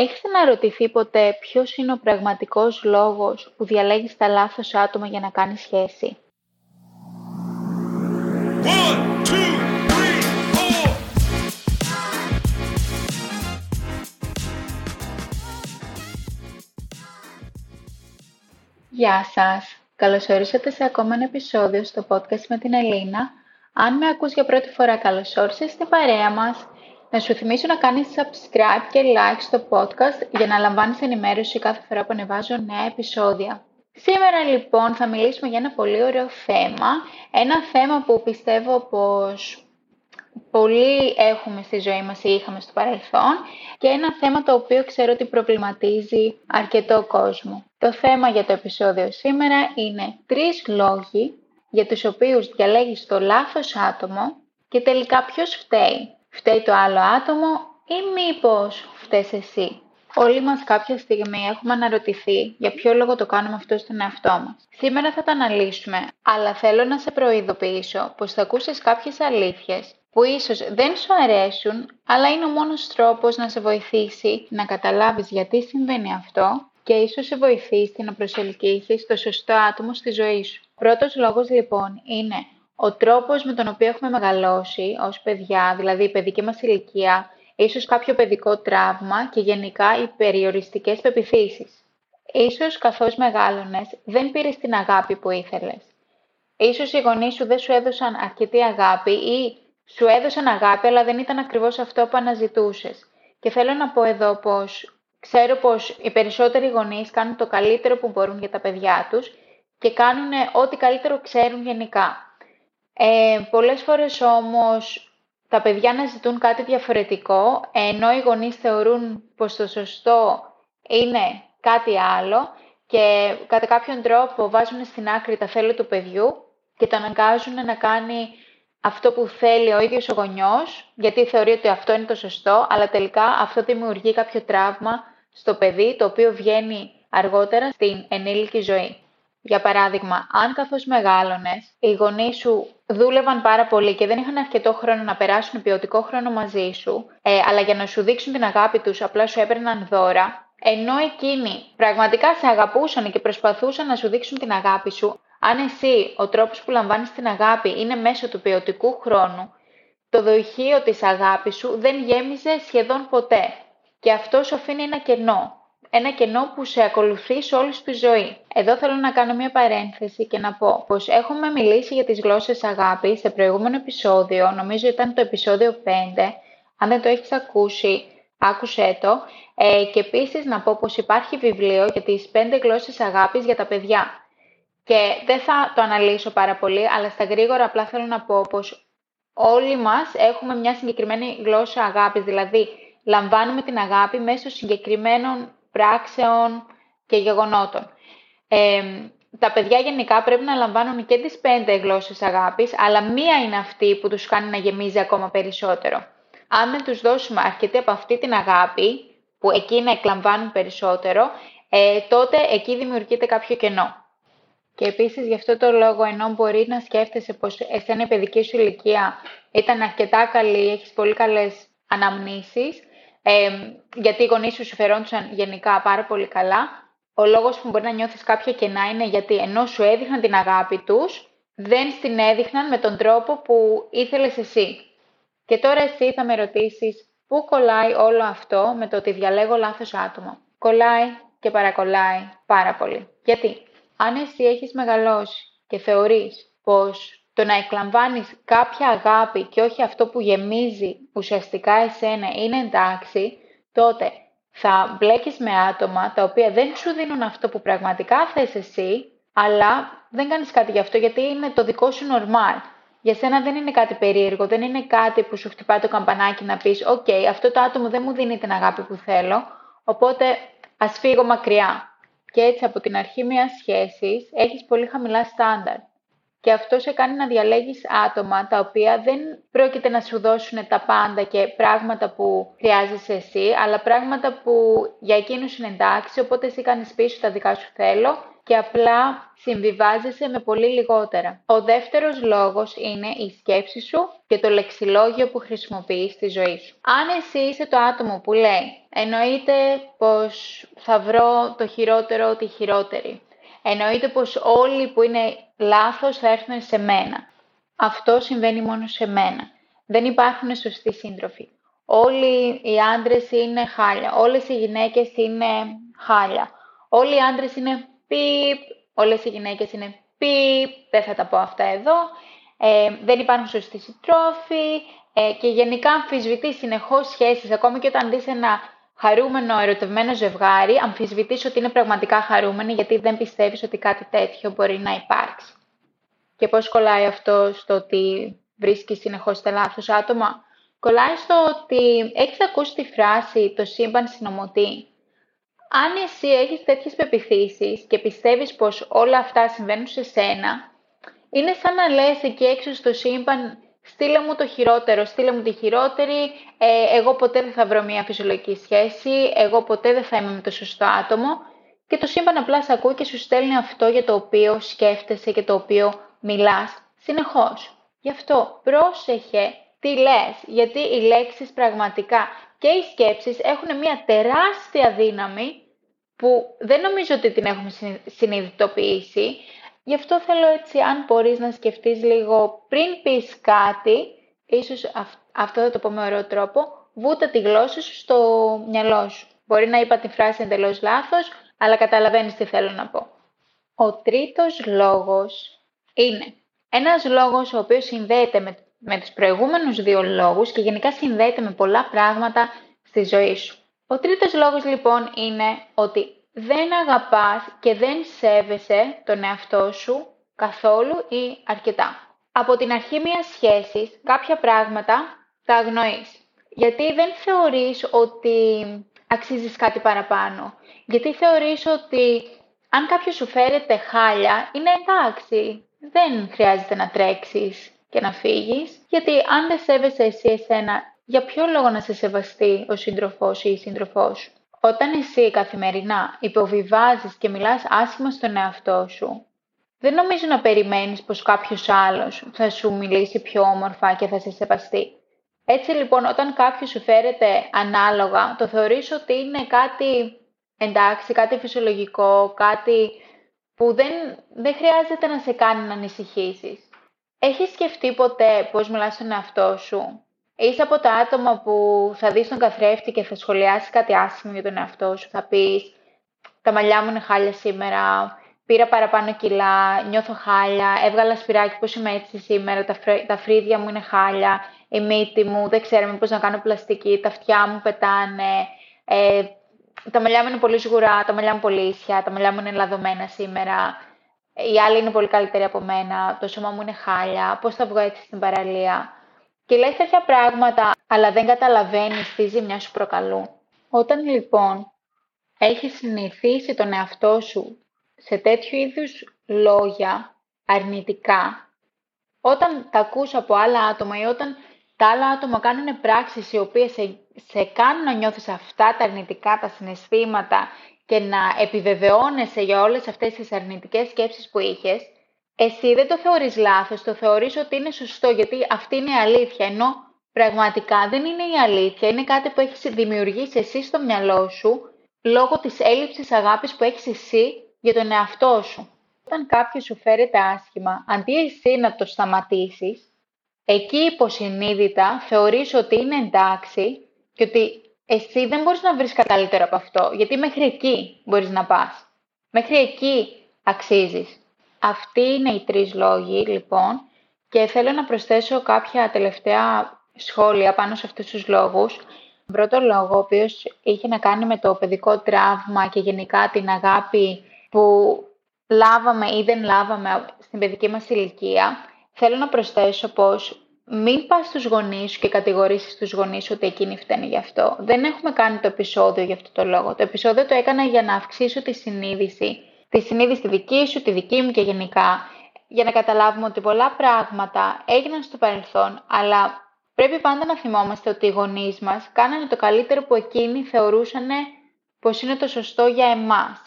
Έχεις αναρωτηθεί ποτέ ποιος είναι ο πραγματικός λόγος που διαλέγεις τα λάθος άτομα για να κάνεις σχέση; One, two, three, four. Γεια σας! Καλώς ορίσατε σε ακόμα ένα επεισόδιο στο podcast με την Ελίνα. Αν με ακούς για πρώτη φορά καλώς όρισες στην παρέα μας να σου θυμίσω να κάνεις subscribe και like στο podcast για να λαμβάνεις ενημέρωση κάθε φορά που ανεβάζω νέα επεισόδια. Σήμερα λοιπόν θα μιλήσουμε για ένα πολύ ωραίο θέμα, ένα θέμα που πιστεύω πως πολλοί έχουμε στη ζωή μας ή είχαμε στο παρελθόν και ένα θέμα το οποίο ξέρω ότι προβληματίζει αρκετό κόσμο. Το θέμα για το επεισόδιο σήμερα είναι τρεις λόγοι για τους οποίους διαλέγεις το λάθος άτομο και τελικά ποιος φταίει. Φταίει το άλλο άτομο ή μήπως φταίς εσύ. Όλοι μας κάποια στιγμή έχουμε αναρωτηθεί για ποιο λόγο το κάνουμε αυτό στον εαυτό μας. Σήμερα θα τα αναλύσουμε, αλλά θέλω να σε προειδοποιήσω πως θα ακούσεις κάποιες αλήθειες που ίσως δεν σου αρέσουν, αλλά είναι ο μόνος τρόπος να σε βοηθήσει να καταλάβεις γιατί συμβαίνει αυτό και ίσως σε βοηθήσει να προσελκύσεις το σωστό άτομο στη ζωή σου. Πρώτος λόγος λοιπόν είναι ο τρόπος με τον οποίο έχουμε μεγαλώσει ως παιδιά, δηλαδή η παιδική μας ηλικία, ίσως κάποιο παιδικό τραύμα και γενικά οι περιοριστικές πεπιθήσεις. Ίσως καθώς μεγάλωνες δεν πήρες την αγάπη που ήθελες. Ίσως οι γονείς σου δεν σου έδωσαν αρκετή αγάπη ή σου έδωσαν αγάπη αλλά δεν ήταν ακριβώς αυτό που αναζητούσες. Και θέλω να πω εδώ πως ξέρω πως οι περισσότεροι γονείς κάνουν το καλύτερο που μπορούν για τα παιδιά τους και κάνουν ό,τι καλύτερο ξέρουν γενικά. Ε, πολλές φορές όμως τα παιδιά να ζητούν κάτι διαφορετικό, ενώ οι γονείς θεωρούν πως το σωστό είναι κάτι άλλο και κατά κάποιον τρόπο βάζουν στην άκρη τα θέλω του παιδιού και το αναγκάζουν να κάνει αυτό που θέλει ο ίδιος ο γονιός, γιατί θεωρεί ότι αυτό είναι το σωστό, αλλά τελικά αυτό δημιουργεί κάποιο τραύμα στο παιδί, το οποίο βγαίνει αργότερα στην ενήλικη ζωή. Για παράδειγμα, αν καθώς μεγάλωνες, οι γονείς σου δούλευαν πάρα πολύ και δεν είχαν αρκετό χρόνο να περάσουν ποιοτικό χρόνο μαζί σου, ε, αλλά για να σου δείξουν την αγάπη τους απλά σου έπαιρναν δώρα, ενώ εκείνοι πραγματικά σε αγαπούσαν και προσπαθούσαν να σου δείξουν την αγάπη σου, αν εσύ ο τρόπος που λαμβάνεις την αγάπη είναι μέσω του ποιοτικού χρόνου, το δοχείο της αγάπης σου δεν γέμιζε σχεδόν ποτέ. Και αυτό σου αφήνει ένα κενό ένα κενό που σε ακολουθεί σε όλη τη ζωή. Εδώ θέλω να κάνω μια παρένθεση και να πω πως έχουμε μιλήσει για τις γλώσσες αγάπης σε προηγούμενο επεισόδιο, νομίζω ήταν το επεισόδιο 5, αν δεν το έχεις ακούσει, άκουσέ το. Ε, και επίσης να πω πως υπάρχει βιβλίο για τις 5 γλώσσες αγάπης για τα παιδιά. Και δεν θα το αναλύσω πάρα πολύ, αλλά στα γρήγορα απλά θέλω να πω πως όλοι μας έχουμε μια συγκεκριμένη γλώσσα αγάπης, δηλαδή λαμβάνουμε την αγάπη μέσω συγκεκριμένων πράξεων και γεγονότων. Ε, τα παιδιά γενικά πρέπει να λαμβάνουν και τις πέντε γλώσσες αγάπης, αλλά μία είναι αυτή που τους κάνει να γεμίζει ακόμα περισσότερο. Αν δεν τους δώσουμε αρκετή από αυτή την αγάπη, που εκεί να εκλαμβάνουν περισσότερο, ε, τότε εκεί δημιουργείται κάποιο κενό. Και επίσης γι' αυτό το λόγο, ενώ μπορεί να σκέφτεσαι πως εσένα η παιδική σου ηλικία ήταν αρκετά καλή, έχεις πολύ καλές αναμνήσεις, ε, γιατί οι γονείς σου συμφερόντουσαν γενικά πάρα πολύ καλά. Ο λόγος που μπορεί να νιώθεις κάποια κενά είναι γιατί ενώ σου έδειχναν την αγάπη τους, δεν στην έδειχναν με τον τρόπο που ήθελες εσύ. Και τώρα εσύ θα με ρωτήσεις πού κολλάει όλο αυτό με το ότι διαλέγω λάθος άτομο; Κολλάει και παρακολλάει πάρα πολύ. Γιατί; Αν εσύ έχεις μεγαλώσει και θεωρείς πως το να εκλαμβάνεις κάποια αγάπη και όχι αυτό που γεμίζει ουσιαστικά εσένα είναι εντάξει, τότε θα μπλέκεις με άτομα τα οποία δεν σου δίνουν αυτό που πραγματικά θες εσύ, αλλά δεν κάνεις κάτι γι' αυτό γιατί είναι το δικό σου νορμάλ. Για σένα δεν είναι κάτι περίεργο, δεν είναι κάτι που σου χτυπάει το καμπανάκι να πεις «ΟΚ, αυτό το άτομο δεν μου δίνει την αγάπη που θέλω, οπότε ας φύγω μακριά». Και έτσι από την αρχή μιας σχέσης έχεις πολύ χαμηλά στάνταρ. Και αυτό σε κάνει να διαλέγεις άτομα τα οποία δεν πρόκειται να σου δώσουν τα πάντα και πράγματα που χρειάζεσαι εσύ, αλλά πράγματα που για εκείνους είναι εντάξει, οπότε εσύ κάνεις πίσω τα δικά σου θέλω και απλά συμβιβάζεσαι με πολύ λιγότερα. Ο δεύτερος λόγος είναι η σκέψη σου και το λεξιλόγιο που χρησιμοποιείς στη ζωή σου. Αν εσύ είσαι το άτομο που λέει εννοείται πως θα βρω το χειρότερο τη χειρότερη. Εννοείται πως όλοι που είναι λάθος θα έρθουν σε μένα. Αυτό συμβαίνει μόνο σε μένα. Δεν υπάρχουν σωστοί σύντροφοι. Όλοι οι άντρες είναι χάλια. Όλες οι γυναίκες είναι χάλια. Όλοι οι άντρες είναι πιπ. Όλες οι γυναίκες είναι πιπ. Δεν θα τα πω αυτά εδώ. Ε, δεν υπάρχουν σωστοί συντρόφοι. Ε, και γενικά αμφισβητείς συνεχώς σχέσεις. Ακόμη και όταν δεις ένα χαρούμενο, ερωτευμένο ζευγάρι, αμφισβητείς ότι είναι πραγματικά χαρούμενοι γιατί δεν πιστεύεις ότι κάτι τέτοιο μπορεί να υπάρξει. Και πώς κολλάει αυτό στο ότι βρίσκεις συνεχώς τα λάθος άτομα; Κολλάει στο ότι έχεις ακούσει τη φράση «το σύμπαν συνομωτεί». Αν εσύ έχεις τέτοιες πεπιθήσεις και πιστεύεις πως όλα αυτά συμβαίνουν σε σένα, είναι σαν να λες εκεί έξω στο σύμπαν Στείλε μου το χειρότερο, στείλε μου τη χειρότερη, ε, εγώ ποτέ δεν θα βρω μια φυσιολογική σχέση, εγώ ποτέ δεν θα είμαι με το σωστό άτομο. Και το σύμπαν απλά σε ακούει και σου στέλνει αυτό για το οποίο σκέφτεσαι και το οποίο μιλάς συνεχώς. Γι' αυτό πρόσεχε τι λες, γιατί οι λέξεις πραγματικά και οι σκέψεις έχουν μια τεράστια δύναμη που δεν νομίζω ότι την έχουμε συνειδητοποιήσει, Γι' αυτό θέλω έτσι, αν μπορείς να σκεφτείς λίγο πριν πεις κάτι, ίσως αυτό θα το πω με ωραίο τρόπο, βούτα τη γλώσσα σου στο μυαλό σου. Μπορεί να είπα τη φράση εντελώς λάθος, αλλά καταλαβαίνεις τι θέλω να πω. Ο τρίτος λόγος είναι ένας λόγος ο οποίος συνδέεται με, με τους προηγούμενους δύο λόγους και γενικά συνδέεται με πολλά πράγματα στη ζωή σου. Ο τρίτος λόγος λοιπόν είναι ότι δεν αγαπάς και δεν σέβεσαι τον εαυτό σου καθόλου ή αρκετά. Από την αρχή μιας σχέσης, κάποια πράγματα τα αγνοείς. Γιατί δεν θεωρείς ότι αξίζεις κάτι παραπάνω. Γιατί θεωρείς ότι αν κάποιος σου φέρεται χάλια, είναι εντάξει. Δεν χρειάζεται να τρέξεις και να φύγεις. Γιατί αν δεν σέβεσαι εσύ εσένα, για ποιο λόγο να σε σεβαστεί ο σύντροφός ή η σύντροφός σου; Όταν εσύ καθημερινά υποβιβάζεις και μιλάς άσχημα στον εαυτό σου, δεν νομίζω να περιμένεις πως κάποιος άλλος θα σου μιλήσει πιο όμορφα και θα σε σεβαστεί. Έτσι λοιπόν όταν κάποιος σου φέρεται ανάλογα, το θεωρείς ότι είναι κάτι εντάξει, κάτι φυσιολογικό, κάτι που δεν, δεν χρειάζεται να σε κάνει να ανησυχήσεις. Έχεις σκεφτεί ποτέ πώς μιλάς στον εαυτό σου; Είσαι από τα άτομα που θα δεις τον καθρέφτη και θα σχολιάσεις κάτι άσχημο για τον εαυτό σου. Θα πεις, τα μαλλιά μου είναι χάλια σήμερα, πήρα παραπάνω κιλά, νιώθω χάλια, έβγαλα σπυράκι πώς είμαι έτσι σήμερα, τα, τα φρύδια μου είναι χάλια, η μύτη μου, δεν ξέρω μήπως να κάνω πλαστική, τα αυτιά μου πετάνε, ε, τα μαλλιά μου είναι πολύ σγουρά, τα μαλλιά μου πολύ ίσια, τα μαλλιά μου είναι λαδωμένα σήμερα, η άλλη είναι πολύ καλύτερη από μένα, το σώμα μου είναι χάλια, πώς θα βγω έτσι στην παραλία και λες τέτοια πράγματα, αλλά δεν καταλαβαίνεις τι ζημιά σου προκαλούν. Όταν λοιπόν έχεις συνηθίσει τον εαυτό σου σε τέτοιου είδους λόγια αρνητικά, όταν τα ακούς από άλλα άτομα ή όταν τα άλλα άτομα κάνουν πράξεις οι οποίες σε, σε κάνουν να νιώθεις αυτά τα αρνητικά, τα συναισθήματα και να επιβεβαιώνεσαι για όλες αυτές τις αρνητικές σκέψεις που είχες, εσύ δεν το θεωρείς λάθος, το θεωρείς ότι είναι σωστό, γιατί αυτή είναι η αλήθεια, ενώ πραγματικά δεν είναι η αλήθεια, είναι κάτι που έχεις δημιουργήσει εσύ στο μυαλό σου, λόγω της έλλειψης αγάπης που έχεις εσύ για τον εαυτό σου. Όταν κάποιος σου φέρεται άσχημα, αντί εσύ να το σταματήσεις, εκεί υποσυνείδητα θεωρείς ότι είναι εντάξει και ότι εσύ δεν μπορείς να βρεις καλύτερο από αυτό, γιατί μέχρι εκεί μπορείς να πας. Μέχρι εκεί αξίζεις. Αυτοί είναι οι τρεις λόγοι, λοιπόν, και θέλω να προσθέσω κάποια τελευταία σχόλια πάνω σε αυτούς τους λόγους. Ο πρώτο λόγο, ο οποίος είχε να κάνει με το παιδικό τραύμα και γενικά την αγάπη που λάβαμε ή δεν λάβαμε στην παιδική μας ηλικία, θέλω να προσθέσω πως μην πας στους γονείς σου και κατηγορήσεις τους γονείς σου ότι εκείνοι φταίνουν γι' αυτό. Δεν έχουμε κάνει το επεισόδιο για αυτό το λόγο. Το επεισόδιο το έκανα για να αυξήσω τη συνείδηση τη συνείδηση τη δική σου, τη δική μου και γενικά. για να καταλάβουμε ότι πολλά πράγματα έγιναν στο παρελθόν, αλλά πρέπει πάντα να θυμόμαστε ότι οι γονείς μας κάνανε το καλύτερο που εκείνοι θεωρούσαν πως είναι το σωστό για εμάς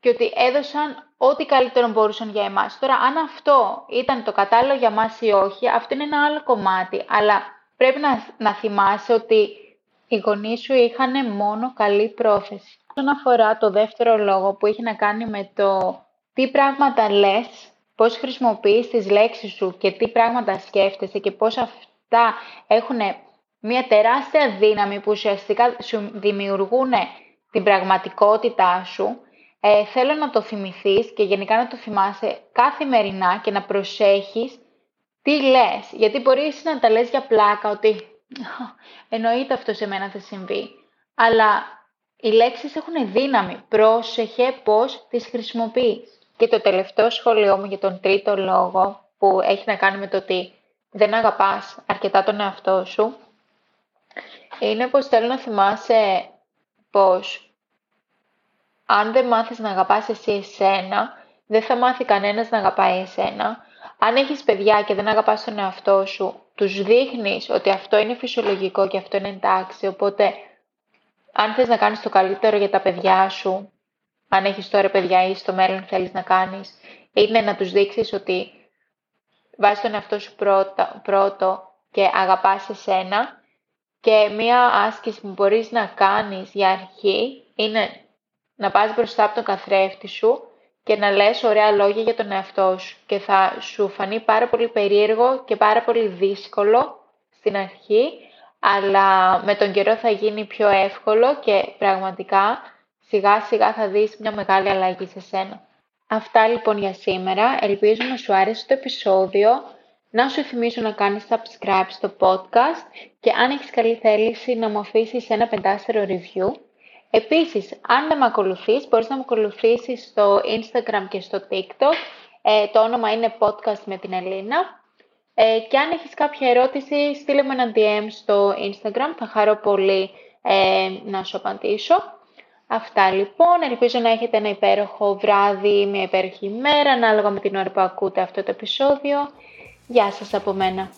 και ότι έδωσαν ό,τι καλύτερο μπορούσαν για εμάς. Τώρα, αν αυτό ήταν το κατάλληλο για μας ή όχι, αυτό είναι ένα άλλο κομμάτι, αλλά πρέπει να, να θυμάσαι ότι οι γονείς σου είχαν μόνο καλή πρόθεση. Όσον αφορά το δεύτερο λόγο που έχει να κάνει με το τι πράγματα λες, πώς χρησιμοποιείς τις λέξεις σου και τι πράγματα σκέφτεσαι και πώς αυτά έχουν μια τεράστια δύναμη που ουσιαστικά σου δημιουργούν την πραγματικότητά σου, ε, θέλω να το θυμηθείς και γενικά να το θυμάσαι καθημερινά και να προσέχεις τι λες. Γιατί μπορείς να τα λες για πλάκα ότι εννοείται αυτό σε μένα θα συμβεί. Αλλά οι λέξεις έχουν δύναμη. Πρόσεχε πώς τις χρησιμοποιείς. Και το τελευταίο σχόλιο μου για τον τρίτο λόγο που έχει να κάνει με το ότι δεν αγαπάς αρκετά τον εαυτό σου είναι πως θέλω να θυμάσαι πως αν δεν μάθεις να αγαπάς εσύ εσένα, δεν θα μάθει κανένας να αγαπάει εσένα. Αν έχεις παιδιά και δεν αγαπάς τον εαυτό σου, τους δείχνεις ότι αυτό είναι φυσιολογικό και αυτό είναι εντάξει, οπότε αν θες να κάνεις το καλύτερο για τα παιδιά σου, αν έχεις τώρα παιδιά ή στο μέλλον θέλεις να κάνεις, είναι να τους δείξεις ότι βάζεις τον εαυτό σου πρώτο, πρώτο και αγαπάς εσένα. Και μία άσκηση που μπορείς να κάνεις για αρχή είναι να πας μπροστά από τον καθρέφτη σου και να λες ωραία λόγια για τον εαυτό σου. Και θα σου φανεί πάρα πολύ περίεργο και πάρα πολύ δύσκολο στην αρχή, αλλά με τον καιρό θα γίνει πιο εύκολο και πραγματικά σιγά σιγά θα δεις μια μεγάλη αλλαγή σε σένα. Αυτά λοιπόν για σήμερα. Ελπίζω να σου άρεσε το επεισόδιο. Να σου θυμίσω να κάνεις subscribe στο podcast και αν έχεις καλή θέληση να μου αφήσεις ένα πεντάστερο review. Επίσης, αν δεν με ακολουθείς, μπορείς να με ακολουθήσεις στο Instagram και στο TikTok. Ε, το όνομα είναι podcast με την Ελίνα. Ε, και αν έχεις κάποια ερώτηση, στείλε μου ένα DM στο Instagram. Θα χαρώ πολύ ε, να σου απαντήσω. Αυτά λοιπόν. Ελπίζω να έχετε ένα υπέροχο βράδυ, μια υπέροχη ημέρα, ανάλογα με την ώρα που ακούτε αυτό το επεισόδιο. Γεια σας από μένα.